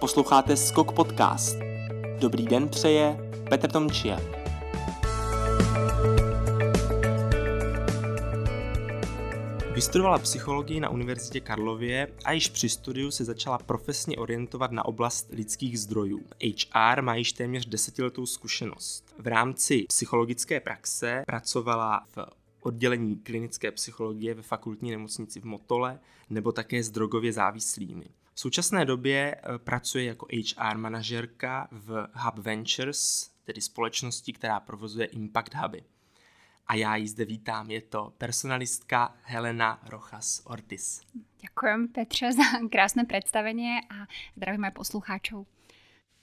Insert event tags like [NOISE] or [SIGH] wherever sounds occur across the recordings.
Posloucháte Skok Podcast. Dobrý den přeje Petr Tomčia. Vystudovala psychologii na Univerzitě Karlově a již při studiu se začala profesně orientovat na oblast lidských zdrojů. HR má již téměř desetiletou zkušenost. V rámci psychologické praxe pracovala v oddělení klinické psychologie ve fakultní nemocnici v Motole nebo také s drogově závislými. V současné době eh, pracuje jako HR manažerka v Hub Ventures, tedy společnosti, která provozuje Impact Huby. A já ji zde vítám, je to personalistka Helena Rochas Ortiz. Ďakujem Petře [LAUGHS] za krásné představení a zdravím aj poslucháčov.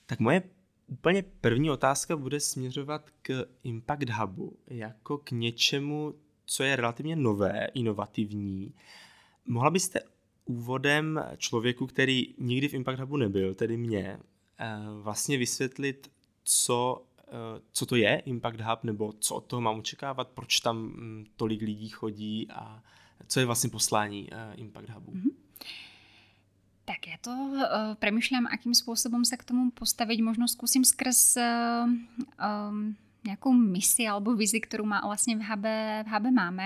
Tak moje úplně první otázka bude směřovat k Impact Hubu jako k něčemu, co je relativně nové, inovativní. Mohla byste úvodem člověku, který nikdy v Impact Hubu nebyl, tedy mě, eh, vlastně vysvětlit, co, eh, co to je Impact Hub, nebo co od toho mám očekávat, proč tam mm, tolik lidí chodí a co je vlastně poslání eh, Impact Hubu. Mm-hmm. Tak já to uh, premyšľam, akým způsobem se k tomu postavit. Možno zkusím skrz uh, um, nejakú misi alebo vizi, ktorú má vlastne v HB, v HB máme.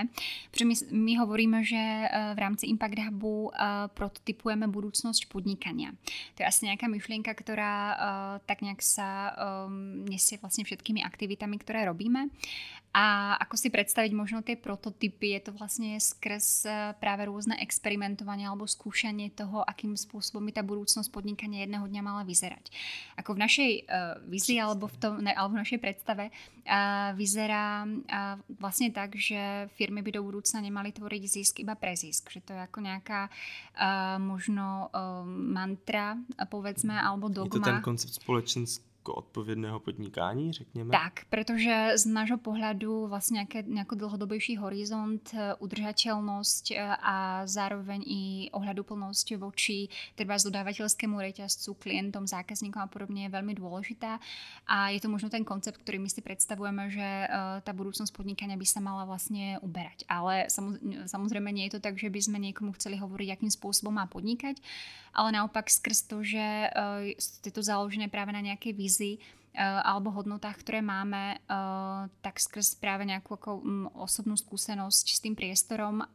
Protože my, my hovoríme, že eh, v rámci Impact Hubu eh, prototypujeme budúcnosť podnikania. To je asi nejaká myšlienka, ktorá eh, tak nejak sa nesie vlastne všetkými aktivitami, ktoré robíme. A ako si predstaviť možno tie prototypy, je to vlastne skrz práve rôzne experimentovanie alebo skúšanie toho, akým spôsobom by tá budúcnosť podnikania jedného dňa mala vyzerať. Ako v našej vizi alebo v, tom, ne, alebo v našej predstave vyzerá vlastne tak, že firmy by do budúcna nemali tvoriť zisk iba pre zisk. Že to je ako nejaká uh, možno mantra, povedzme, alebo dogma. Je to ten koncept společenský jako odpovědného podnikání, řekněme? Tak, protože z nášho pohledu vlastně nějaké, nějaký dlhodobější horizont, eh, udržateľnosť eh, a zároveň i ohľaduplnosť voči třeba dodávateľskému reťazcu, klientom, zákazníkom a podobně je velmi důležitá. A je to možno ten koncept, který my si představujeme, že uh, ta budoucnost podnikania by se mala vlastně uberať. Ale samozřejmě je to tak, že by sme někomu chceli hovoriť, jakým způsobem má podnikať, ale naopak skrz to, že je to založené právě na nějaké vizi, Eh, alebo hodnotách, ktoré máme, eh, tak skrz práve nejakú ako mm, osobnú skúsenosť s tým priestorom eh,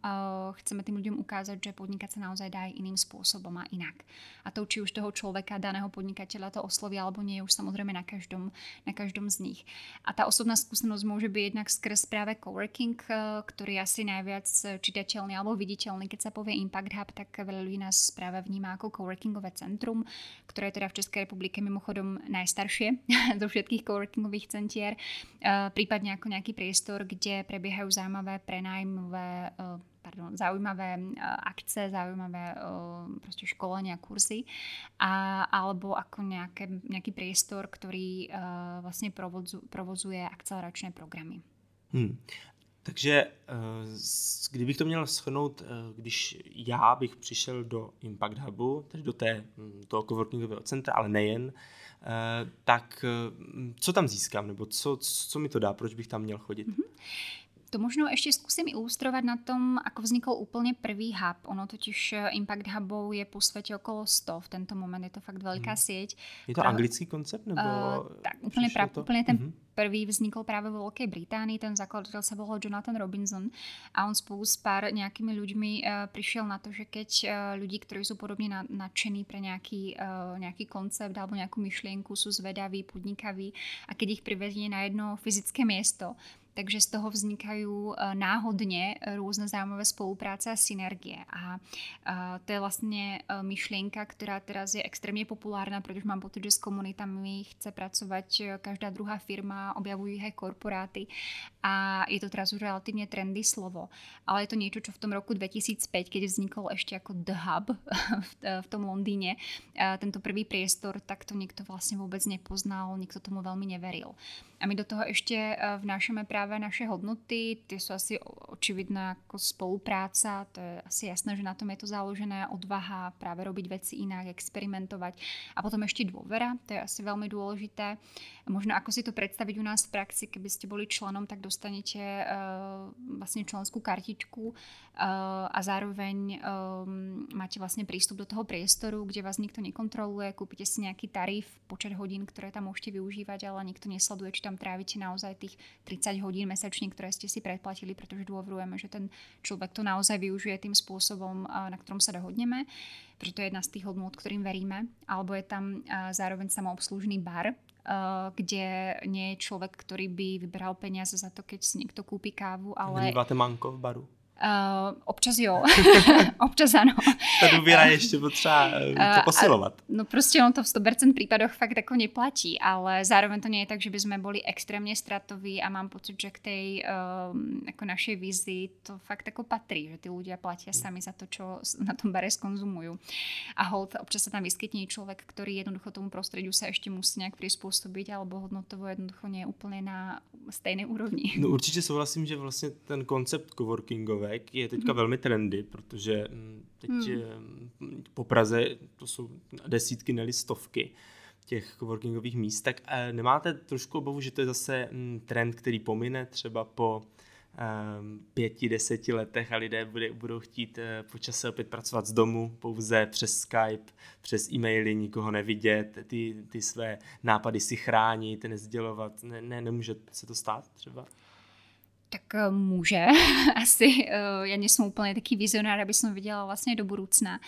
chceme tým ľuďom ukázať, že podnikať sa naozaj dá aj iným spôsobom a inak. A to, či už toho človeka, daného podnikateľa to osloví alebo nie, už samozrejme na každom, na každom z nich. A tá osobná skúsenosť môže byť jednak skrz práve coworking, ktorý je asi najviac čitateľný alebo viditeľný. Keď sa povie Impact Hub, tak veľa ľudí nás práve vníma ako coworkingové centrum, ktoré je teda v Českej republike mimochodom najstaršie [LAUGHS] [LAUGHS] zo všetkých coworkingových centier, eh, prípadne ako nejaký priestor, kde prebiehajú zaujímavé prenájmové eh, pardon, zaujímavé eh, akce, zaujímavé proste školenia, kurzy a, alebo ako nejaké, nejaký priestor, ktorý vlastne provozu, provozuje akceleračné programy. Hmm. Takže kdybych to měl shrnout, když já bych přišel do Impact Hubu, tedy do té, hm, toho coworkingového centra, ale nejen, Eh, tak eh, co tam získám, nebo co, co mi to dá, proč bych tam měl chodit? Mm-hmm. To možno ešte skúsim ilustrovať na tom, ako vznikol úplne prvý hub. Ono totiž eh, Impact Hubov je po svete okolo 100 v tento moment, je to fakt veľká hmm. sieť. Je to ktorá, anglický koncept? Nebo uh, tak, úplne, pra, úplne ten mm-hmm. prvý vznikol práve vo Veľkej Británii, ten zakladateľ sa volal Jonathan Robinson a on spolu s pár nejakými ľuďmi uh, prišiel na to, že keď uh, ľudí, ktorí sú podobne na, nadšení pre nejaký, uh, nejaký koncept alebo nejakú myšlienku, sú zvedaví, podnikaví a keď ich privedie na jedno fyzické miesto, takže z toho vznikajú eh, náhodně různé zájmové spolupráce a synergie. A eh, to je vlastně eh, myšlienka, která teraz je extrémně populárna, protože mám pocit, že s komunitami chce pracovat každá druhá firma, objavují aj korporáty a je to teraz už relatívne trendy slovo. Ale je to niečo, čo v tom roku 2005, keď vznikol ešte ako The Hub [LAUGHS] v tom Londýne, tento prvý priestor, tak to nikto vlastne vôbec nepoznal, nikto tomu veľmi neveril. A my do toho ešte vnášame práve naše hodnoty, tie sú asi očividné ako spolupráca, to je asi jasné, že na tom je to založené, odvaha, práve robiť veci inak, experimentovať a potom ešte dôvera, to je asi veľmi dôležité. Možno ako si to predstaviť u nás v praxi, keby ste boli členom, tak dostanete uh, vlastne členskú kartičku uh, a zároveň um, máte vlastne prístup do toho priestoru, kde vás nikto nekontroluje, kúpite si nejaký tarif, počet hodín, ktoré tam môžete využívať, ale nikto nesleduje, či tam trávite naozaj tých 30 hodín mesačne, ktoré ste si predplatili, pretože dôverujeme, že ten človek to naozaj využije tým spôsobom, na ktorom sa dohodneme pretože to je jedna z tých hodnôt, ktorým veríme. Alebo je tam zároveň samoobslužný bar, kde nie je človek, ktorý by vybral peniaze za to, keď si niekto kúpi kávu, ale... Vnímáte manko v baru? Uh, občas jo, [LAUGHS] občas ano. Ta důvěra je ještě potřeba uh, to posilovat. Uh, no prostě on to v 100% případoch fakt jako neplatí, ale zároveň to nie je tak, že by sme boli extrémně stratoví a mám pocit, že k tej um, jako našej vizi to fakt jako patrí, že ty ľudia platia sami za to, čo na tom bare skonzumujú. A hold, občas sa tam vyskytne človek, ktorý jednoducho tomu prostrediu sa ešte musí nejak prispôsobiť, alebo hodnotovo jednoducho nie je úplne na stejné úrovni. No určitě souhlasím, že vlastně ten koncept coworkingové Back je teďka mm. velmi trendy, protože mm, teď mm. po Praze to jsou desítky, neli stovky těch coworkingových míst, tak eh, nemáte trošku obavu, že to je zase mm, trend, který pomine třeba po pěti, deseti letech a lidé bude, budou chtít uh, po čase opět pracovat z domu, pouze přes Skype, přes e-maily, nikoho nevidět, ty, ty své nápady si chránit, nezdělovat. Ne, ne, nemůže se to stát třeba? Tak eh, může. [LAUGHS] Asi eh, ja nie som úplne taký vizionár, aby som videla vlastne do budúcna,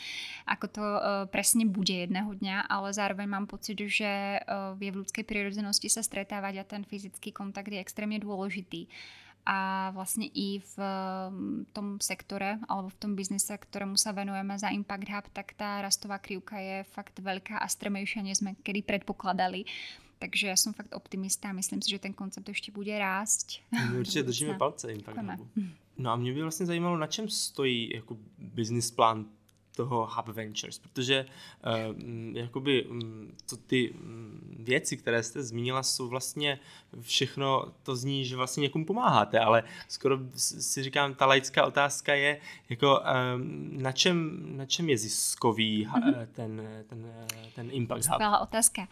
ako to eh, presne bude jedného dňa, ale zároveň mám pocit, že je v ľudskej prirodzenosti sa stretávať a ten fyzický kontakt je extrémne dôležitý. A vlastne i v tom sektore alebo v tom biznise, ktorému sa venujeme za Impact Hub, tak tá rastová krivka je fakt veľká a strmejšia, než sme kedy predpokladali. Takže já jsem fakt optimista a myslím si, že ten koncept ještě bude rást. My [LAUGHS] určitě držíme palce Impact [LAUGHS] No a mě by vlastně zajímalo, na čem stojí jako business plán toho Hub Ventures, protože uh, jakoby um, to ty um, věci, které jste zmínila, jsou vlastně všechno, to zní, že vlastně někomu pomáháte, ale skoro si říkám, ta laická otázka je, jako um, na, čem, na čem je ziskový mm-hmm. ten, ten, ten Impact Hub? Skvělá otázka.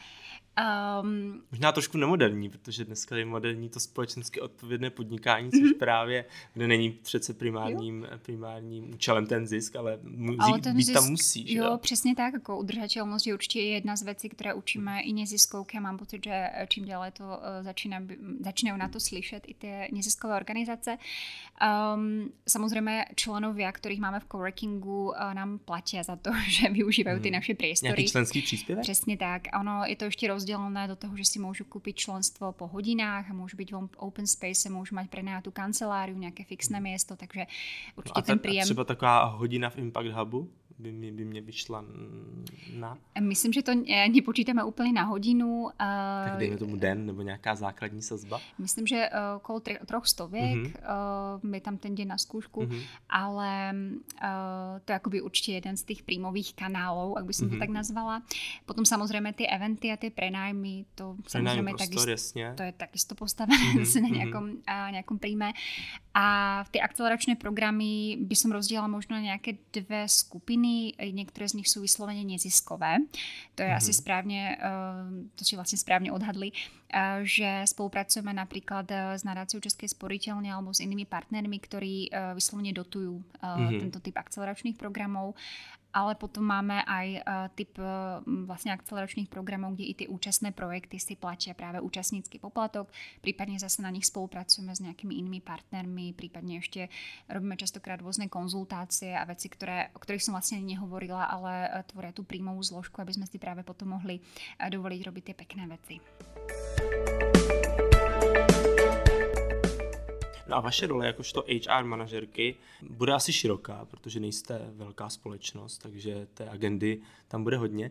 Um, Možná trošku nemoderní, protože dneska je moderní to společensky odpovědné podnikání, což mm-hmm. právě, kde není přece primárním, primárním účelem ten zisk, ale, mu, ale ten být zisk, tam musí. Že? Jo, přesně tak, jako udržatelnost je určitě jedna z věcí, které učíme i neziskovky a mám pocit, že čím dále to uh, začíná, začínají na to slyšet i ty neziskové organizace. Um, samozřejmě členovia, kterých máme v coworkingu, uh, nám platí za to, [LAUGHS] že využívají ty hmm. naše priestory. Nějaký členský příspěvek? Přesně tak. Ono je to ještě roz rozdelené do toho, že si môžu kúpiť členstvo po hodinách a môžu byť v open space, môžu mať prenajatú kanceláriu, nejaké fixné miesto, takže určite no a ten príjem... A třeba taková hodina v Impact Hubu? By, mi, by mě vyšla na? Myslím, že to nepočítáme úplně na hodinu. Tak dejme tomu den nebo nějaká základní sazba? Myslím, že uh, okolo tři, troch stověk mm-hmm. uh, je tam ten den na zkoušku, mm-hmm. ale to je akoby určitě jeden z těch príjmových kanálů, ak by som mm-hmm. to mhm. tak nazvala. Potom samozřejmě ty eventy a ty prenájmy, to samozřejmě prostor, takisto, jasně. to je takisto postavené mm-hmm. [LAUGHS] na nějakom, uh, nějakom príjme. A ty akceleračné programy by som rozdělila možno na nějaké dve skupiny některé z nich jsou vysloveně neziskové. To je mm-hmm. asi správně, eh, to si vlastně správně odhadli, eh, že spolupracujeme například eh, s nadáciou České sporiteľne alebo s inými partnermi, ktorí vyslovene dotujú mm-hmm. tento typ akceleračných programov ale potom máme aj uh, typ uh, vlastne akceleračných programov, kde i ty účastné projekty si platia práve účastnícky poplatok, prípadne zase na nich spolupracujeme s nejakými inými partnermi, prípadne ešte robíme častokrát rôzne konzultácie a veci, ktoré, o ktorých som vlastne nehovorila, ale uh, tvoria tú príjmovú zložku, aby sme si práve potom mohli dovoliť robiť tie pekné veci. No a vaše role jakožto HR manažerky bude asi široká, protože nejste velká společnost, takže té agendy tam bude hodně.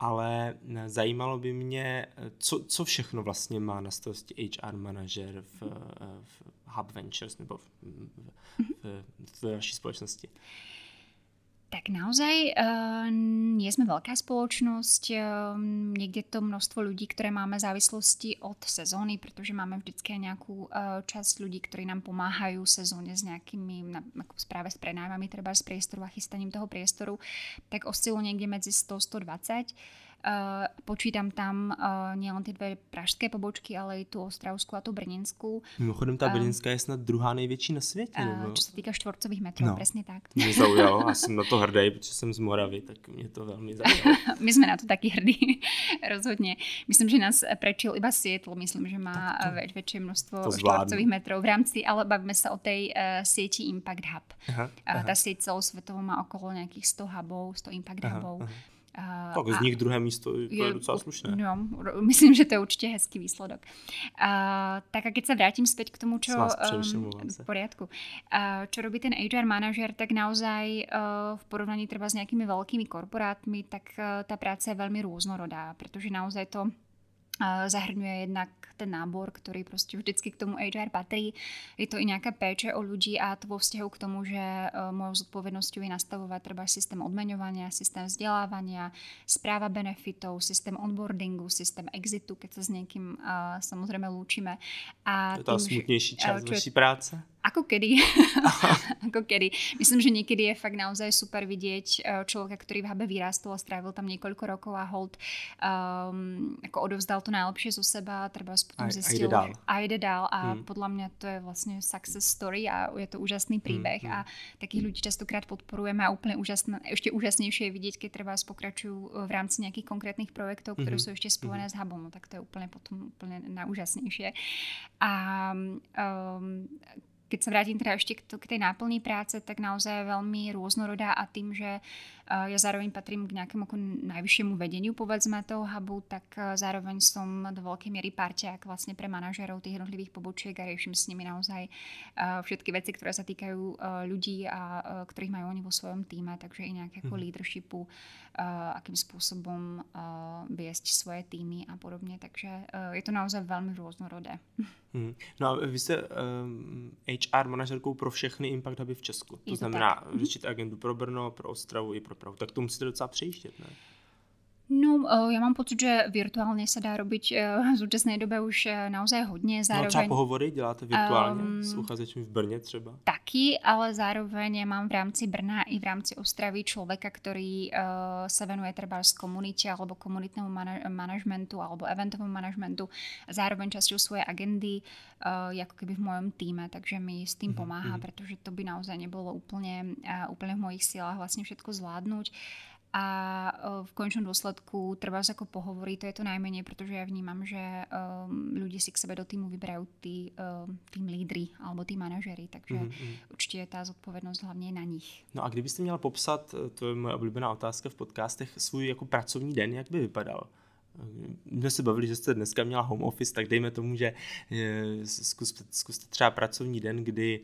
Ale zajímalo by mě, co, co všechno vlastně má na starosti HR manažer v, v Hub Ventures nebo v, v, v, v vaší společnosti. Tak naozaj uh, nie sme veľká spoločnosť, uh, niekde to množstvo ľudí, ktoré máme závislosti od sezóny, pretože máme vždycky nejakú uh, časť ľudí, ktorí nám pomáhajú sezóne s nejakými, na, ako správe s prenájmami treba s priestoru a chystaním toho priestoru, tak oscilujú niekde medzi 100 120 Eh, počítám tam eh, nejen ty dvě pražské pobočky, ale i tu ostravskou a tu brněnskou. Mimochodem, ta eh, brněnská je snad druhá největší na světě. Nebo? Co se týká čtvrtcových metrů, no. přesně tak. Mě zaujalo a jsem na to hrdý, protože jsem z Moravy, tak mě to velmi zaujalo. [LAUGHS] My jsme na to taky hrdí, [LAUGHS] rozhodně. Myslím, že nás prečil iba Seattle, myslím, že má to... větší množstvo čtvrtcových metrů v rámci, ale bavíme se o té síti Impact Hub. Aha, aha. Ta síť celosvětovou má okolo nějakých 100 hubů, 100 Impact aha, hubů. Aha Uh, tak z nich druhé místo to je, je docela slušné. No, [LAUGHS] myslím, že to je určitě hezký výsledok. Uh, tak a keď se vrátím zpět k tomu, čo... Um, v poriadku. Uh, čo robí ten HR manažer, tak naozaj uh, v porovnaní třeba s nějakými velkými korporátmi, tak uh, ta práce je velmi různorodá, protože naozaj to zahrňuje jednak ten nábor, ktorý prostě vždycky k tomu HR patrí. Je to i nějaká péče o ľudí a to vo vzťahu k tomu, že uh, mojou zodpovednosťou je nastavovať treba systém odmeňovania, systém vzdelávania, správa benefitov, systém onboardingu, systém exitu, keď sa s niekým uh, samozrejme lúčime. A to je tá smutnejší časť uh, vaší práce? Ako kedy. [LAUGHS] ako kedy. Myslím, že niekedy je fakt naozaj super vidieť eh, človeka, ktorý v HB vyrástol a strávil tam niekoľko rokov a hold um, ako odovzdal to najlepšie zo seba, treba potom zistil. A jde dál. A jde dál a hmm. podľa mňa to je vlastne success story a je to úžasný príbeh hmm. a takých ľudí častokrát podporujeme a úplne úžasné, ešte úžasnejšie je vidieť, keď treba pokračujú v rámci nejakých konkrétnych projektov, ktoré hmm. sú ešte spojené hmm. s hubom, no tak to je úplne potom úplne najúžasnejšie. A um, keď sa vrátim teda ešte k, to, k tej náplní práce, tak naozaj je veľmi rôznorodá a tým, že ja zároveň patrím k nejakému ako najvyššiemu vedeniu povedzme toho hubu, tak uh, zároveň som do veľkej miery parťák vlastne pre manažerov tých jednotlivých pobočiek a riešim s nimi naozaj uh, všetky veci, ktoré sa týkajú ľudí a ktorých majú oni vo svojom týme, takže i nejaké ako mm. leadershipu, akým spôsobom viesť svoje týmy a podobne, takže je to naozaj veľmi rôznorodé. [LAUGHS] Hmm. No a vy jste um, HR manažerkou pro všechny Impact Huby v Česku. To, to znamená tak. Mhm. řešit agendu pro Brno, pro Ostravu i pro Prahu. Tak to musíte docela přejíždět, ne? No, eh, ja mám pocit, že virtuálne sa dá robiť eh, [LAUGHS] v súčasnej dobe už eh, naozaj hodně. Zároveň, no třeba pohovory děláte virtuálně um, s uchazečmi v Brně třeba? Taky, ale zároveň mám v rámci Brna i v rámci Ostravy človeka, ktorý uh, sa venuje treba z komunite alebo komunitnému mana- manažmentu alebo eventovému manažmentu. Zároveň časťou svojej agendy, uh, ako keby v mojom týme, takže mi s tým mm-hmm. pomáha, mm-hmm. pretože to by naozaj nebolo úplne, uh, úplne v mojich silách vlastne všetko zvládnuť a v končnom dôsledku treba sa ako pohovorí, to je to najmenej, protože ja vnímam, že um, ľudí si k sebe do týmu vyberajú tí, um, tým lídry alebo tí manažery, takže mm-hmm. určitě je ta zodpovědnost hlavně na nich. No a kdybyste měla popsat, to je moje oblíbená otázka v podcastech, svůj jako pracovní den, jak by vypadal? jsme se bavili, že jste dneska měla home office, tak dejme tomu, že eh, zkuste, zkuste třeba pracovní den, kdy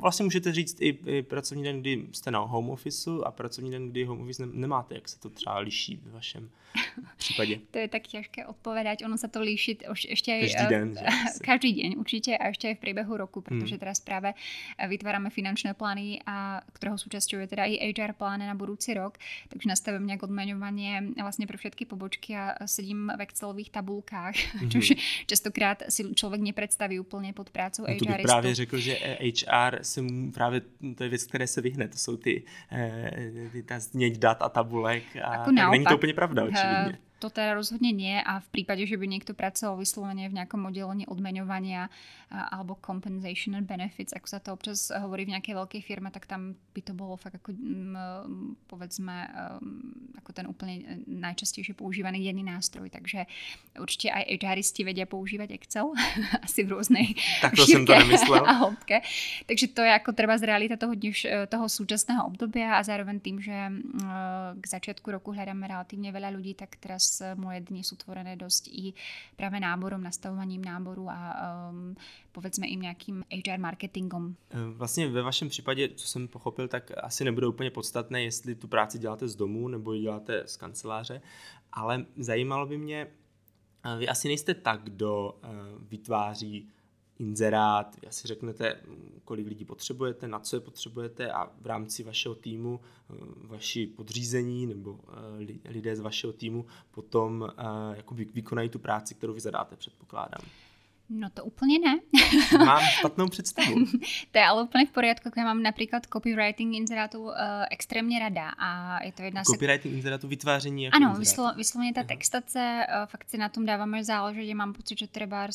vlastně můžete říct i, i pracovní den, kdy jste na home office a pracovní den, kdy home office nemáte, jak se to třeba liší v vašem [LAUGHS] případě. to je tak těžké odpovědět, ono se to líší ještě každý den. Že? [LAUGHS] každý den určitě a ještě aj v průběhu roku, protože hmm. teraz právě eh, vytváráme finančné plány a kterého součástí je teda i HR plány na budoucí rok, takže nastavím nějak odmeňovanie vlastně pro všetky pobočky a sedím v Excelových tabulkách, mm-hmm. [LAUGHS] což častokrát si člověk nepředstaví úplně pod prácou no, to bych právě řekl, že HR se mu právě, to je věc, které se vyhne, to jsou ty, eh, ty ta změť dat a tabulek a tak není to úplně pravda, očividně. To teda rozhodne nie a v prípade, že by niekto pracoval vyslovene v nejakom oddelení odmeňovania alebo compensation and benefits, ako sa to občas hovorí v nejakej veľkej firme, tak tam by to bolo fakt ako mm, povedzme ako ten úplne najčastejšie používaný denný nástroj. Takže určite aj HRisti vedia používať Excel, [LAUGHS] asi v rôznej tak to som to nemyslel. [LAUGHS] a hĺbke. Takže to je ako treba z realita toho, dneš, toho súčasného obdobia a zároveň tým, že k začiatku roku hľadáme relatívne veľa ľudí, tak teraz moje dny jsou tvorené dost i právě náborom, nastavováním náboru a um, povedzme i nějakým HR marketingom. Eh, vlastně ve vašem případě, co jsem pochopil, tak asi nebude úplně podstatné, jestli tu práci děláte z domu nebo ji děláte z kanceláře, ale zajímalo by mě, eh, vy asi nejste tak, kdo eh, vytváří inzerát, vy asi řeknete, kolik lidí potřebujete, na co je potřebujete a v rámci vašeho týmu, eh, vaši podřízení nebo eh, lidé z vašeho týmu potom jako vykonají tu práci, kterou vy zadáte, předpokládám. No to úplně ne. [LAUGHS] Mám špatnou představu. [LAUGHS] to je ale úplně v poriadku, já mám například copywriting inzerátu uh, extrémně rada a je to jedna z... Copywriting inzerátu, vytváření jako Ano, vyslo, vysloveně ta textace, uh, fakt si na tom dáváme záležet, mám pocit, že třeba uh,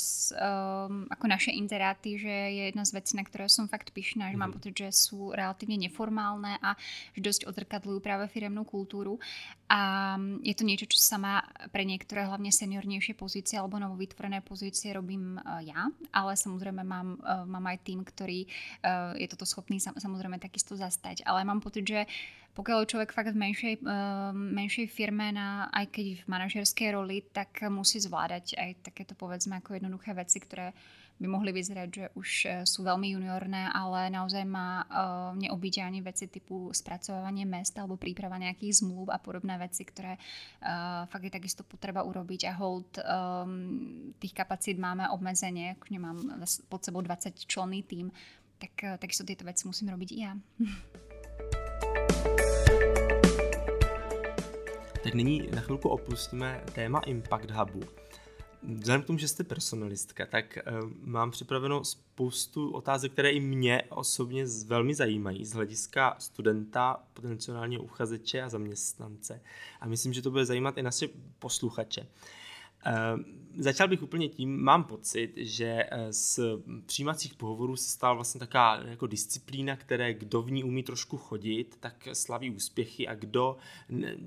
jako naše inzeráty, že je jedna z věcí, na které jsem fakt pišná, že mm. mám mhm. pocit, že jsou relativně neformálné a že dost odrkadlují právě firemnou kulturu a je to něco, co sama pre některé hlavně seniornější pozice alebo novovytvorené pozice robím Eh, já, ale samozřejmě mám, eh, mám aj tým, který eh, je toto schopný samozřejmě takisto zastať. Ale mám pocit, že pokud je člověk fakt v menšej, menšej firme, na, aj keď v manažerské roli, tak musí zvládat aj takéto povedzme jako jednoduché věci, které by mohly vyzerať, že už eh, sú veľmi juniorné, ale naozaj má uh, neobyčajné veci typu spracovávanie mest alebo príprava nejakých zmluv a podobné veci, ktoré uh, fakt je takisto potreba urobiť a hold um, tých kapacít máme obmedzenie, akože mám pod sebou 20 členný tým, tak takisto tieto veci musím robiť i ja. [LAUGHS] Tak nyní na chvilku opustíme téma Impact Hubu Vzhledem k tomu, že jste personalistka, tak uh, mám připraveno spoustu otázek, které i mě osobně velmi zajímají z hlediska studenta, potenciálního uchazeče a zaměstnance. A myslím, že to bude zajímat i naše posluchače. Uh, začal bych úplně tím, mám pocit, že eh, z přijímacích pohovorů se stala vlastně taková jako disciplína, které kdo v ní umí trošku chodit, tak slaví úspěchy a kdo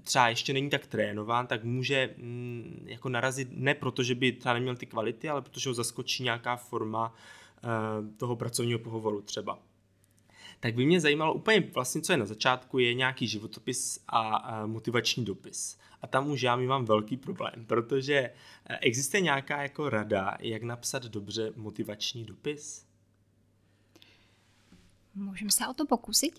třeba ještě není tak trénován, tak může mm, jako narazit ne proto, že by třeba neměl ty kvality, ale protože ho zaskočí nějaká forma eh, toho pracovního pohovoru třeba tak by mě zajímalo úplně vlastně, co je na začátku, je nějaký životopis a motivační dopis. A tam už já mi mám velký problém, protože eh, existuje nějaká jako rada, jak napsat dobře motivační dopis? Můžem se o to pokusit.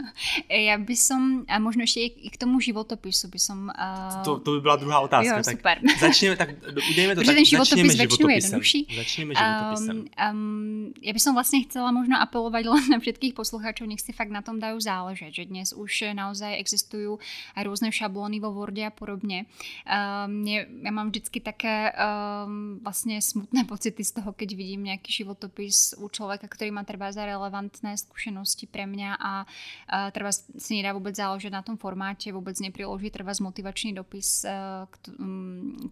[LAUGHS] Já by som, a možno ještě i k tomu životopisu by som... Uh... To, to by byla druhá otázka. Jo, tak super. [LAUGHS] Začněme, tak udejme to, Protože tak ten životopis začneme jednodušší. Začněme životopisem. Um, um, já by som vlastně chcela možno apelovat [LAUGHS] len na všetkých posluchačů, nech si fakt na tom dajú záležet, že dnes už naozaj existují různé šablony vo Wordě a podobně. Um, je, já mám vždycky také um, vlastně smutné pocity z toho, keď vidím nějaký životopis u člověka, který má třeba za relevantné skúsenosti pre mňa a, a treba si nedá vôbec záležet na tom formáte, vôbec nepriloží treba z motivačný dopis e, k,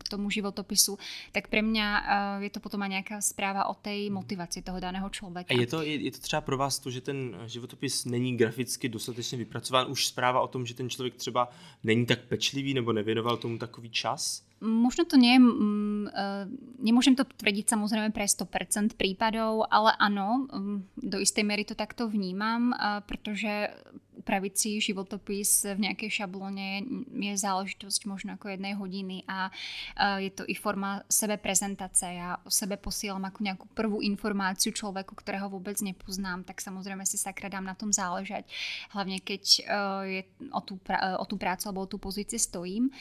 k tomu životopisu, tak pre mňa e, je to potom aj nejaká správa o tej motivaci toho daného člověka. A je to, je, je to třeba pro vás to, že ten životopis není graficky dostatečně vypracován, už zpráva o tom, že ten člověk třeba není tak pečlivý nebo nevěnoval tomu takový čas? Možno to nie je, mm, uh, nemôžem to tvrdiť samozrejme pre 100% prípadov, ale áno, um, do istej miery to takto vnímam, uh, pretože upraviť si životopis v nejakej šablone je záležitosť možno ako jednej hodiny a je to i forma sebe prezentace. Ja o sebe posielam ako nejakú prvú informáciu človeku, ktorého vôbec nepoznám, tak samozrejme si sakra dám na tom záležať. Hlavne keď je o tú, o tú prácu alebo o tú pozíciu stojím.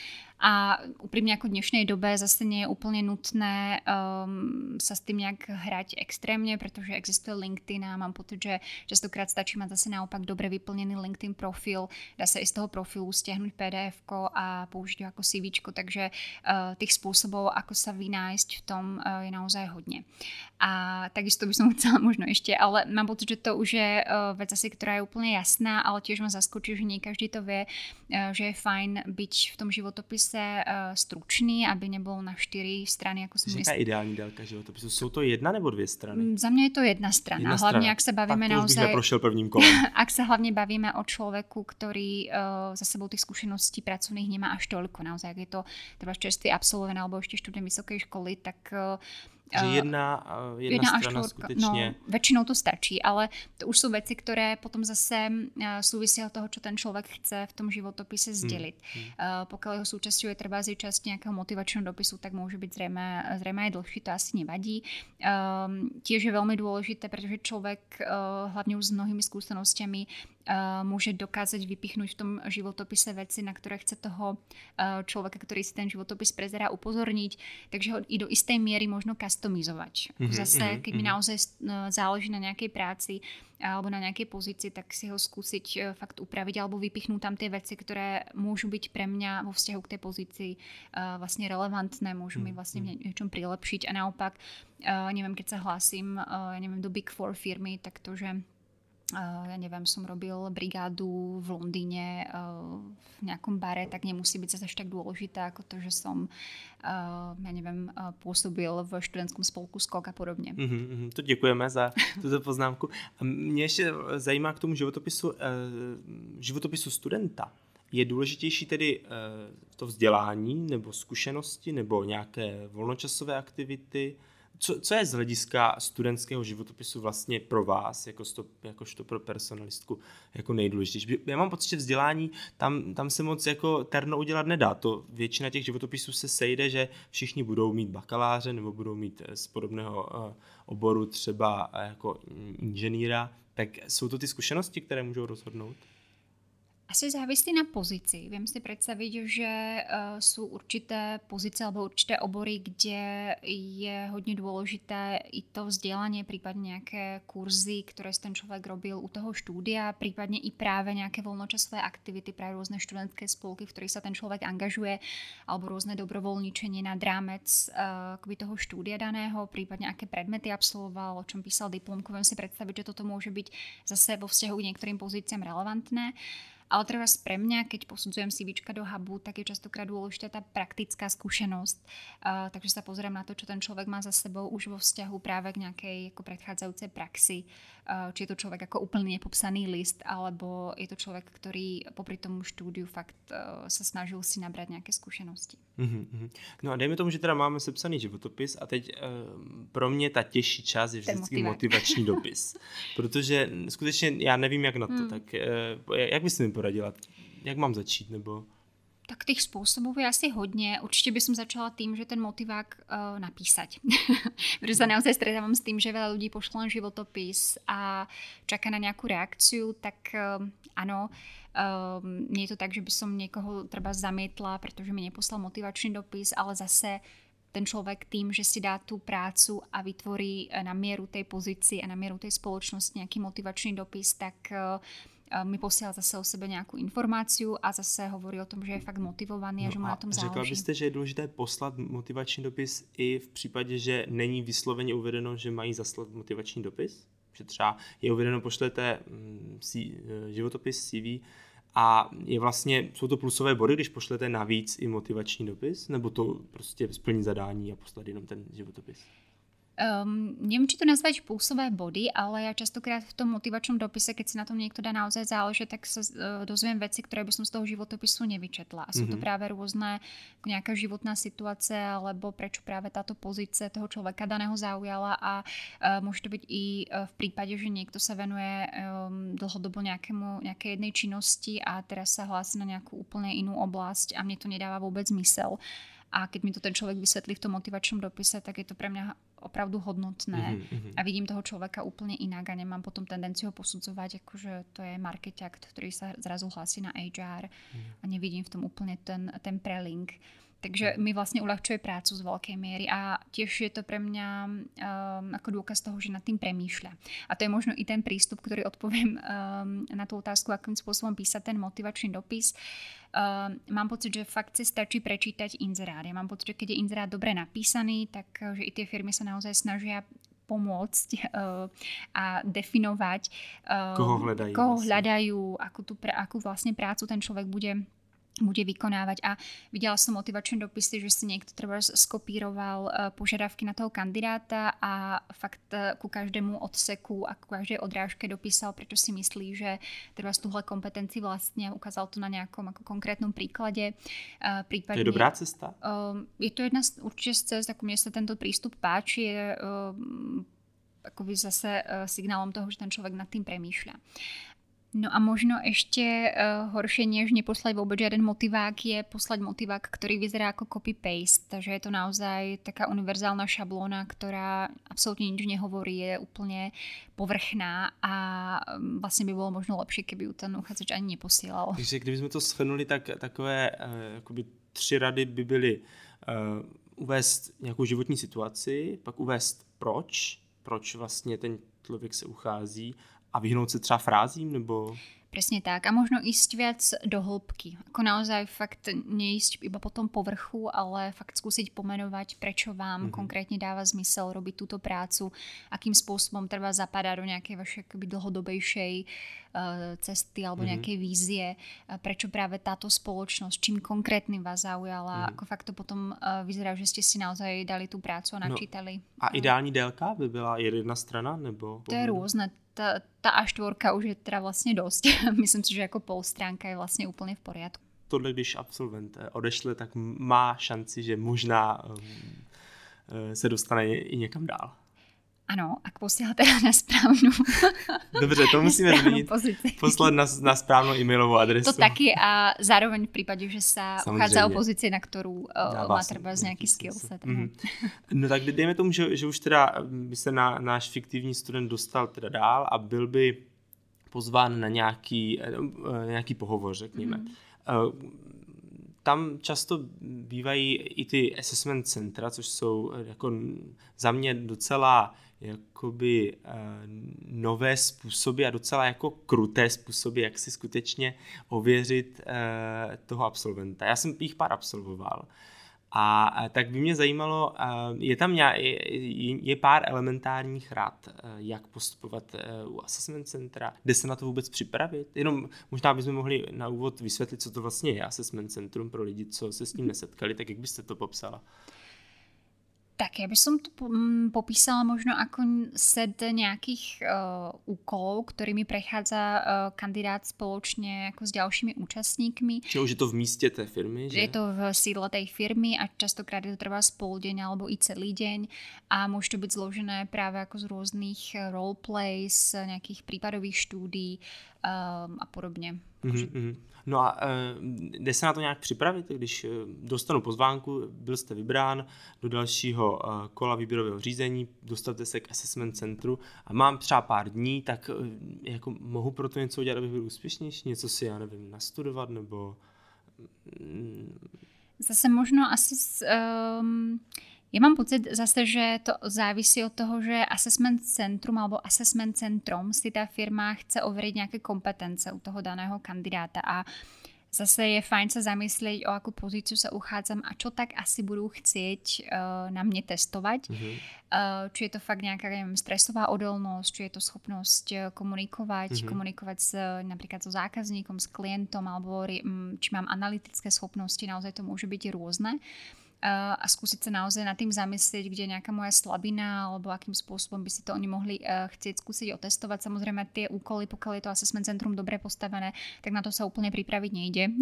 A úprimne ako v dnešnej dobe zase nie je úplne nutné um, sa s tým nejak hrať extrémne, pretože existuje LinkedIn a mám pocit, že častokrát stačí mať zase naopak dobre vyplnený LinkedIn profil, dá sa i z toho profilu stiahnuť pdf a použiť ho ako CV, takže uh, tých spôsobov, ako sa vynájsť v tom uh, je naozaj hodně. A takisto by som chcela možno ešte, ale mám pocit, že to už je uh, vec asi, ktorá je úplne jasná, ale tiež ma zaskočí, že nie každý to vie, uh, že je fajn byť v tom životopise se uh, stručný, aby nebyl na čtyři strany, jako jsem Jaká ideální délka životopisu? Jsou to jedna nebo dvě strany? Mm, za mě je to jedna strana. Jedna hlavně, strana. jak se bavíme tak naozaj... prošel prvním kolem. [LAUGHS] ak se hlavně bavíme o člověku, který uh, za sebou těch zkušeností pracovných nemá až toliko. Naozaj, jak je to třeba čerstvý absolvent alebo ještě student vysoké školy, tak uh, že jedna, jedna, jedna strana až skutečně... No, většinou to stačí, ale to už jsou věci, které potom zase souvisí od toho, co ten člověk chce v tom životopise hmm, sdělit. Hmm. Pokud jeho součástí je třeba z část nějakého motivačního dopisu, tak může být zřejmě, zřejmě i dlhší, to asi nevadí. Um, tiež je velmi důležité, protože člověk hlavně už s mnohými zkušenostmi môže dokázať vypichnúť v tom životopise veci, na ktoré chce toho človeka, ktorý si ten životopis prezerá, upozorniť, takže ho i do istej miery možno customizovať. Mm-hmm, Zase, keď mm-hmm. mi naozaj záleží na nejakej práci, alebo na nejakej pozícii, tak si ho skúsiť e, fakt upraviť alebo vypichnúť tam tie veci, ktoré môžu byť pre mňa vo vzťahu k tej pozícii uh, vlastne relevantné, môžu mi mm, vlastne v mm. niečom prilepšiť a naopak, neviem, keď uh, ja neviem, do Big Four firmy, tak to, že ja neviem, som robil brigádu v Londýne v nejakom bare, tak nemusí byť zase tak dôležité ako to, že som, ja neviem, pôsobil v študentskom spolku Skok a podobně. Mm-hmm, to děkujeme za tuto poznámku. Mě ještě zajímá k tomu životopisu, životopisu studenta. Je důležitější tedy to vzdělání nebo zkušenosti nebo nějaké volnočasové aktivity, co, co je z hlediska studentského životopisu vlastně pro vás, jako sto, jakožto pro personalistku, jako nejdůležitější? Já mám pocit, že vzdělání tam, tam se moc jako terno udělat nedá. To většina těch životopisů se sejde, že všichni budou mít bakaláře nebo budou mít eh, z podobného uh, oboru třeba uh, jako inženýra. Tak jsou to ty zkušenosti, které můžou rozhodnout? Asi závislí na pozici. Viem si predstaviť, že uh, sú určité pozice alebo určité obory, kde je hodně dôležité i to vzdelanie, prípadne nejaké kurzy, ktoré si ten človek robil u toho štúdia, prípadne i práve nejaké voľnočasové aktivity, práve rôzne študentské spolky, v ktorých sa ten človek angažuje, alebo rôzne dobrovoľničenie nad rámec uh, toho štúdia daného, prípadne aké predmety absolvoval, o čom písal diplomku. Viem si predstaviť, že toto môže byť zase vo vzťahu k niektorým pozíciám relevantné. Ale treba pre mňa, keď posudzujem CVčka do hubu, tak je častokrát dôležitá tá praktická skúsenosť. Uh, takže sa pozerám na to, čo ten človek má za sebou už vo vzťahu práve k nejakej ako predchádzajúcej praxi. Uh, či je to človek ako úplne nepopsaný list, alebo je to človek, ktorý popri tom štúdiu fakt uh, sa snažil si nabrať nejaké skúsenosti. Mm-hmm. No a dejme tomu, že teda máme sepsaný životopis a teď uh, pro mě ta těžší část je vždycky motivační dopis. [LAUGHS] Protože skutečně já nevím, jak na to, hmm. tak uh, jak byste mi poradila? Jak mám začít? Nebo... Tak tých spôsobov je asi hodně. Určitě by som začala tým, že ten motivák uh, napísať. [LAUGHS] Protože sa naozaj stretávam s tým, že veľa ľudí pošle životopis a čaká na nejakú reakciu, tak uh, ano, nie je to tak, že by som niekoho treba zamietla, pretože mi neposlal motivačný dopis, ale zase ten človek tým, že si dá tú prácu a vytvorí na mieru tej pozícii a na mieru tej spoločnosti nejaký motivačný dopis, tak uh, mi posiela zase o sebe nějakou informáciu a zase hovorí o tom, že je fakt motivovaný no a že mu na tom záleží. Řekla byste, že je důležité poslat motivační dopis i v případě, že není vysloveně uvedeno, že mají zaslat motivační dopis? Že třeba je uvedeno, pošlete mm, životopis CV a je vlastně, jsou to plusové body, když pošlete navíc i motivační dopis, nebo to prostě splní zadání a poslat jenom ten životopis? Um, neviem, či to nazvať pulsové body, ale ja častokrát v tom motivačnom dopise, keď si na tom niekto dá naozaj záležet, tak sa uh, dozviem veci, ktoré by som z toho životopisu nevyčetla. A sú mm-hmm. to mhm. práve rôzne nejaká životná situace, alebo prečo práve táto pozice toho človeka daného zaujala a uh, môže to byť i uh, v prípade, že niekto sa venuje um, dlhodobo nejakému, nejakej jednej činnosti a teraz sa hlási na nejakú úplne inú oblasť a mne to nedáva vôbec zmysel. A keď mi to ten človek vysvetlí v tom motivačnom dopise, tak je to pre mňa opravdu hodnotné mm-hmm. a vidím toho človeka úplne inak a nemám potom tendenciu ho posudzovať, akože to je markeťák, ktorý sa zrazu hlási na HR mm. a nevidím v tom úplne ten, ten prelink. Takže mi vlastne uľahčuje prácu z veľkej miery a tiež je to pre mňa um, ako dôkaz toho, že nad tým premýšľa. A to je možno i ten prístup, ktorý odpoviem um, na tú otázku, akým spôsobom písať ten motivačný dopis. Uh, mám pocit, že fakt si stačí prečítať inzerát. Ja mám pocit, že keď je inzerát dobre napísaný, tak že i tie firmy sa naozaj snažia pomôcť uh, a definovať, uh, koho hľadajú, koho vlastne. hľadajú akú, tú, akú vlastne prácu ten človek bude bude vykonávať a videla som motivačné dopisy, že si niekto treba skopíroval eh, požiadavky na toho kandidáta a fakt eh, ku každému odseku a ku každej odrážke dopísal, prečo si myslí, že treba z tuhle kompetenci vlastne ukázal to na nejakom ako konkrétnom príklade. Eh, prípadne, to je dobrá cesta? Je to jedna z, určite z cest, ako mne sa tento prístup páči, je akoby zase signálom toho, že ten človek nad tým premýšľa. No a možno ešte uh, horšie, než neposlať vôbec žiaden motivák, je poslať motivák, ktorý vyzerá ako copy-paste. Takže je to naozaj taká univerzálna šablóna, ktorá absolútne nič nehovorí, je úplne povrchná a vlastně by bylo možno lepší, ju ten uchazeč ani neposílal. Takže kdybychom to shrnuli, tak takové uh, tři rady by byly uh, uvést nějakou životní situaci, pak uvést proč, proč vlastně ten člověk se uchází a vyhnout se třeba frázím, nebo... Presne tak. A možno ísť viac do hĺbky. Ako naozaj fakt neísť iba po tom povrchu, ale fakt skúsiť pomenovať, prečo vám mm-hmm. konkrétne dáva zmysel robiť túto prácu, akým spôsobom treba zapadá do nejakej vašej akoby dlhodobejšej uh, cesty alebo mm-hmm. nejakej vízie, prečo práve táto spoločnosť, čím konkrétnym vás zaujala, mm-hmm. ako fakt to potom uh, vyzerá, že ste si naozaj dali tú prácu a no, načítali. No, a ideální délka by byla jedna strana, nebo? To je rôzne tá, tá A4 už je teda vlastně dost. [LAUGHS] Myslím si, že jako pol stránka je vlastně úplně v poriadku. Tohle, když absolvent eh, odešle, tak má šanci, že možná um, se dostane i někam dál. Ano, a posílá teda na správnou. [LAUGHS] Dobře, to musíme zmínit. Poslat na, na správnou e-mailovou adresu. To taky a zároveň v případě, že se uchádza o pozici, na kterou uh, má třeba z nějaký skillset. Mm-hmm. No tak dejme tomu, že, že už teda by se na, náš fiktivní student dostal teda dál a byl by pozván na nějaký, eh, nějaký pohovor, řekněme. Mm-hmm. Tam často bývají i ty assessment centra, což jsou jako za mě docela jakoby uh, nové způsoby a docela jako kruté způsoby, jak si skutečně ověřit uh, toho absolventa. Já jsem jich pár absolvoval. A, a tak by mě zajímalo, uh, je tam ně, je, je pár elementárních uh, jak postupovat uh, u assessment centra, kde se na to vůbec připravit. Jenom možná bychom mohli na úvod vysvětlit, co to vlastně je assessment centrum pro lidi, co se s tím nesetkali, tak jak byste to popsala? Tak ja by som to popísala možno ako set nejakých uh, úkolov, ktorými prechádza uh, kandidát spoločne ako s ďalšími účastníkmi. Čiže už je to v míste té firmy, že? Je to v sídle tej firmy a častokrát je to trvá spolu deň alebo i celý deň a môže to byť zložené práve ako z rôznych roleplays, nejakých prípadových štúdí um, a podobne. Mm-hmm. No a e, jde se na to nějak připravit, když e, dostanu pozvánku, byl jste vybrán do dalšího e, kola výběrového řízení, dostanete se k assessment centru a mám třeba pár dní, tak jako mohu pro to něco udělat, abych byl úspěšnější, něco si, já nevím, nastudovat nebo... Mm. Zase možno asi s, um, ja mám pocit zase, že to závisí od toho, že assessment centrum alebo assessment centrum si tá firma chce overiť nejaké kompetence u toho daného kandidáta a Zase je fajn sa zamyslieť, o akú pozíciu sa uchádzam a čo tak asi budú chcieť uh, na mne testovať. Mm-hmm. Uh, či je to fakt nejaká neviem, stresová odolnosť, či je to schopnosť komunikovať, mm-hmm. komunikovať s, napríklad so zákazníkom, s klientom, alebo či mám analytické schopnosti, naozaj to môže byť rôzne. Uh, a skúsiť sa naozaj nad tým zamyslieť, kde je nejaká moja slabina alebo akým spôsobom by si to oni mohli uh, chcieť skúsiť otestovať. Samozrejme tie úkoly, pokiaľ je to assessment centrum dobre postavené, tak na to sa úplne pripraviť nejde. [LAUGHS]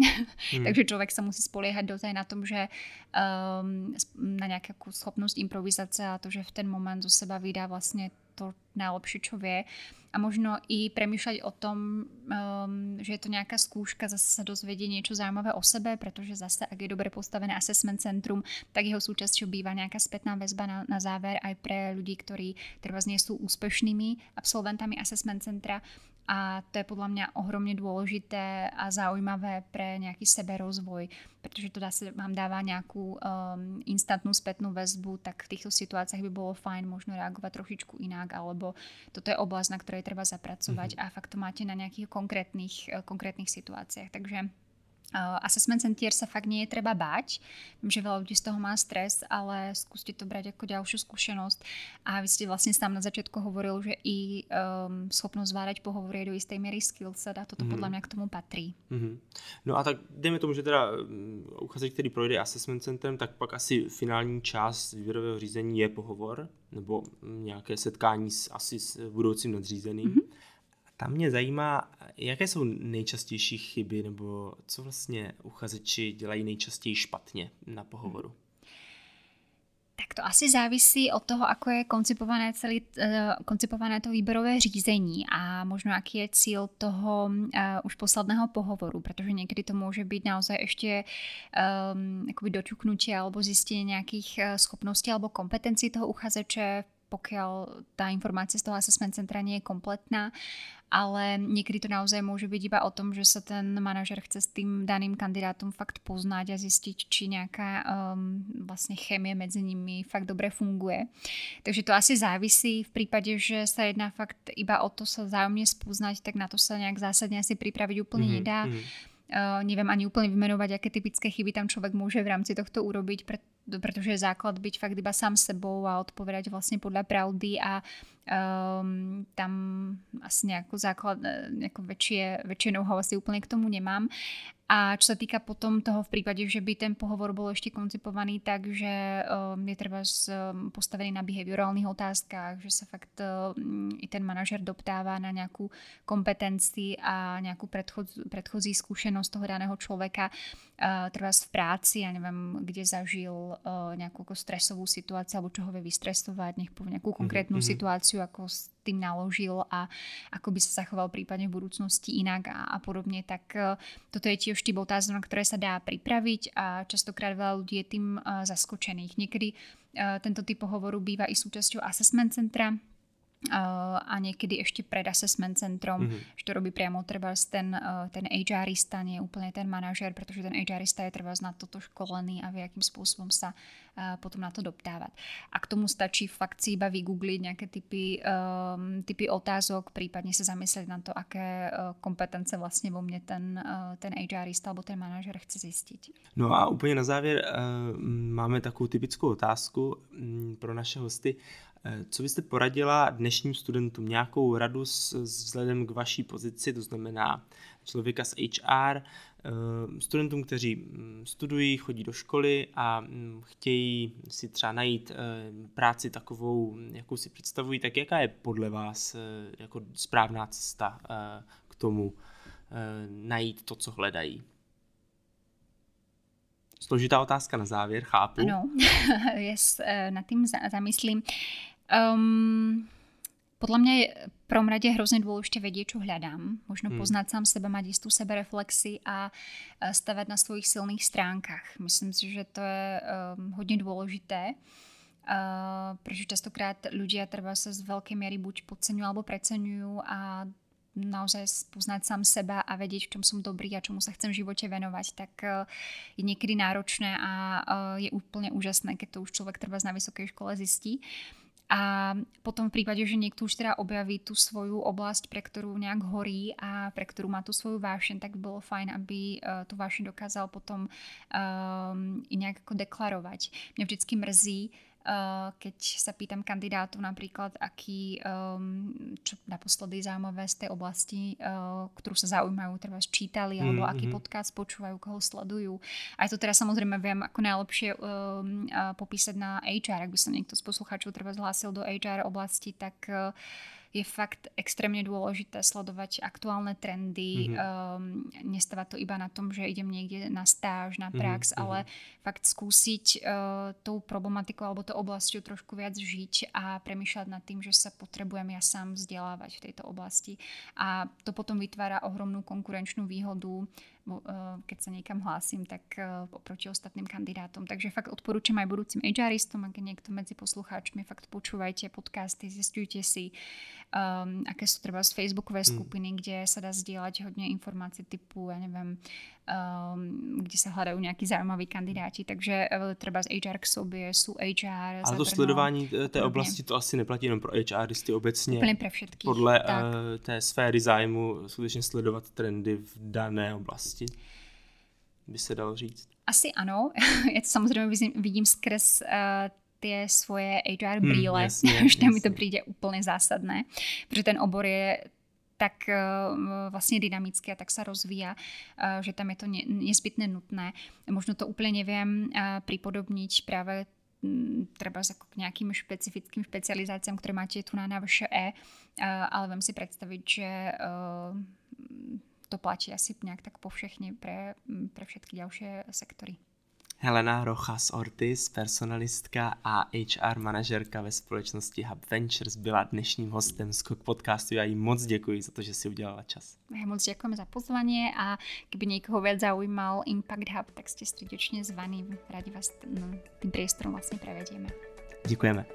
Mm. Takže človek sa musí spoliehať dozaj na tom, že um, na nejakú schopnosť improvizácie a to, že v ten moment zo seba vydá vlastne to najlepšie, čo vie. A možno i premýšľať o tom, um, že je to nejaká skúška, zase sa dozvedie niečo zaujímavé o sebe, pretože zase, ak je dobre postavené assessment centrum, tak jeho súčasťou býva nejaká spätná väzba na, na záver aj pre ľudí, ktorí treba nie sú úspešnými absolventami assessment centra a to je podľa mňa ohromne dôležité a zaujímavé pre nejaký seberozvoj, pretože to zase vám dáva nejakú um, instantnú spätnú väzbu, tak v týchto situáciách by bolo fajn možno reagovať trošičku inak, alebo toto je oblasť, na ktorej treba zapracovať mm-hmm. a fakt to máte na nejakých konkrétnych, konkrétnych situáciách. Takže Uh, assessment center sa fakt nie je treba báť. Viem, že veľa ľudí z toho má stres, ale skúste to brať ako ďalšiu skúsenosť. A vy ste vlastne sám na začiatku hovoril, že i um, schopnosť zvládať pohovory je do istej miery skillset a toto mm-hmm. podľa mňa k tomu patrí. Mm-hmm. No a tak dejme tomu, že teda mm, uchazeč, který projde assessment centrem, tak pak asi finální část výběrového řízení je pohovor nebo nějaké setkání s, asi s budoucím nadřízeným. Mm-hmm. Tam mě zajímá, jaké jsou nejčastější chyby, nebo co vlastně uchazeči dělají nejčastěji špatně na pohovoru. Tak to asi závisí od toho, ako je koncipované, celý, uh, koncipované to výberové řízení a možno aký je cíl toho uh, už posledného pohovoru, protože někdy to může být naozaj ještě um, akoby doťuknutie alebo zistenie nějakých uh, schopností alebo kompetencí toho uchazeče pokiaľ tá informácia z toho assessment centra nie je kompletná, ale niekedy to naozaj môže byť iba o tom, že sa ten manažer chce s tým daným kandidátom fakt poznať a zistiť, či nejaká um, vlastne chemie medzi nimi fakt dobre funguje. Takže to asi závisí v prípade, že sa jedná fakt iba o to sa zájomne spoznať, tak na to sa nejak zásadne asi pripraviť úplne mm-hmm, nedá. Mm-hmm Uh, neviem ani úplne vymenovať, aké typické chyby tam človek môže v rámci tohto urobiť, pre, pretože základ byť fakt iba sám sebou a odpovedať vlastne podľa pravdy a um, tam asi nejakú základ, e, nejakú väčšie, väčšie know-how asi úplne k tomu nemám. A čo sa týka potom toho v prípade, že by ten pohovor bol ešte koncipovaný tak, že um, je treba z, um, postavený na behaviorálnych otázkach, že sa fakt um, i ten manažer doptáva na nejakú kompetencii a nejakú predchod, predchozí skúsenosť toho daného človeka, uh, treba v práci, ja neviem, kde zažil uh, nejakú stresovú situáciu alebo čo ho vie vystresovať, nech povie nejakú konkrétnu mm-hmm. Situáciu, ako tým naložil a ako by sa zachoval prípadne v budúcnosti inak a, a podobne, tak uh, toto je tiež typ otázok, na ktoré sa dá pripraviť a častokrát veľa ľudí je tým uh, zaskočených. Niekedy uh, tento typ pohovoru býva i súčasťou assessment centra, a niekedy ešte pred assessment centrom, mm-hmm. že to robí priamo treba ten, uh, ten HRista, nie úplne ten manažer, pretože ten HRista je treba na toto školený a vie, akým spôsobom sa uh, potom na to doptávať. A k tomu stačí fakt si iba vygoogliť nejaké typy, um, typy otázok, prípadne sa zamyslieť na to, aké kompetence vlastne vo mne ten, ten HRista alebo ten manažer chce zistiť. No a úplně na závěr máme takovou typickou otázku um, pro naše hosty Eh, co byste poradila dnešním studentům? Nějakou radu s, vzhledem k vaší pozici, to znamená člověka z HR, eh, studentům, kteří mm, studují, chodí do školy a mm, chtějí si třeba najít eh, práci takovou, jakou si představují, tak jaká je podle vás jako správná cesta k tomu najít to, co hledají? Složitá otázka na závěr, chápu. Ano, [LAUGHS] yes, nad tím zamyslím. Um, podľa mňa je v prvom rade hrozne dôležité vedieť, čo hľadám. Možno hmm. poznať sám seba, mať istú sebereflexi a stavať na svojich silných stránkach. Myslím si, že to je um, hodne dôležité. Uh, pretože častokrát ľudia treba sa z veľkej miery buď podceňujú alebo preceňujú a naozaj poznať sám seba a vedieť, v čom som dobrý a čomu sa chcem v živote venovať, tak uh, je niekedy náročné a je úplne úžasné, keď to už človek treba na vysokej škole zistí. Uh, a potom v prípade, že niekto už teda objaví tú svoju oblasť, pre ktorú nejak horí a pre ktorú má tú svoju vášeň, tak by bolo fajn, aby uh, tú vášeň dokázal potom um, i nejak ako deklarovať. Mňa vždycky mrzí, Eh, keď sa pýtam kandidátov napríklad, aký, um, čo naposledy zaujímavé z tej oblasti, uh, ktorú sa zaujímajú, treba čítali, alebo mm-hmm. aký podcast počúvajú, koho sledujú. A to teda samozrejme viem ako najlepšie um, uh, popísať na HR, ak by sa niekto z poslucháčov treba zhlásil do HR oblasti, tak je fakt extrémne dôležité sledovať aktuálne trendy, mm-hmm. um, nestávať to iba na tom, že idem niekde na stáž, na prax, mm-hmm. ale fakt skúsiť uh, tou problematikou alebo tou oblasťou trošku viac žiť a premýšľať nad tým, že sa potrebujem ja sám vzdelávať v tejto oblasti. A to potom vytvára ohromnú konkurenčnú výhodu Eh, keď sa niekam hlásim, tak eh, oproti ostatným kandidátom. Takže fakt odporúčam aj budúcim HRistom, ak je niekto medzi poslucháčmi, fakt počúvajte podcasty, zistujte si, um, aké sú treba z Facebookové hmm. skupiny, mm. kde sa dá zdieľať hodne informácií typu, ja neviem, um, kde sa hľadajú nejakí zaujímaví kandidáti, takže uh, třeba z HR k sobě jsou HR. Ale to sledování té oblasti to asi neplatí jenom pro HRisty obecně. Úplně pro všetkých. Podle uh, té sféry zájmu skutečně sledovat trendy v dané oblasti, by se dalo říct. Asi ano. [LAUGHS] Já to samozřejmě vidím, vidím skrz uh, ty svoje HR hmm, brýle, hmm, jasně, [LAUGHS] že mi to přijde úplně zásadné, protože ten obor je tak eh, vlastně dynamicky a tak se rozvíja, eh, že tam je to nezbytně nutné. Možno to úplně nevím eh, připodobnit právě mm, třeba jako k nějakým špecifickým špecializacím, které máte tu na E, ale vím si představit, že to platí asi nějak tak po všechny pre, mm, pre všetky další sektory. Helena Rojas Ortiz, personalistka a HR manažerka ve společnosti Hub Ventures, byla dnešním hostem Skok podcastu. Já jí moc děkuji za to, že si udělala čas. Ja moc ďakujem za pozvanie a keby niekoho viac zaujímal Impact Hub, tak ste srdečne zvaní. Radi vás tým priestorom vlastne prevedieme. Děkujeme.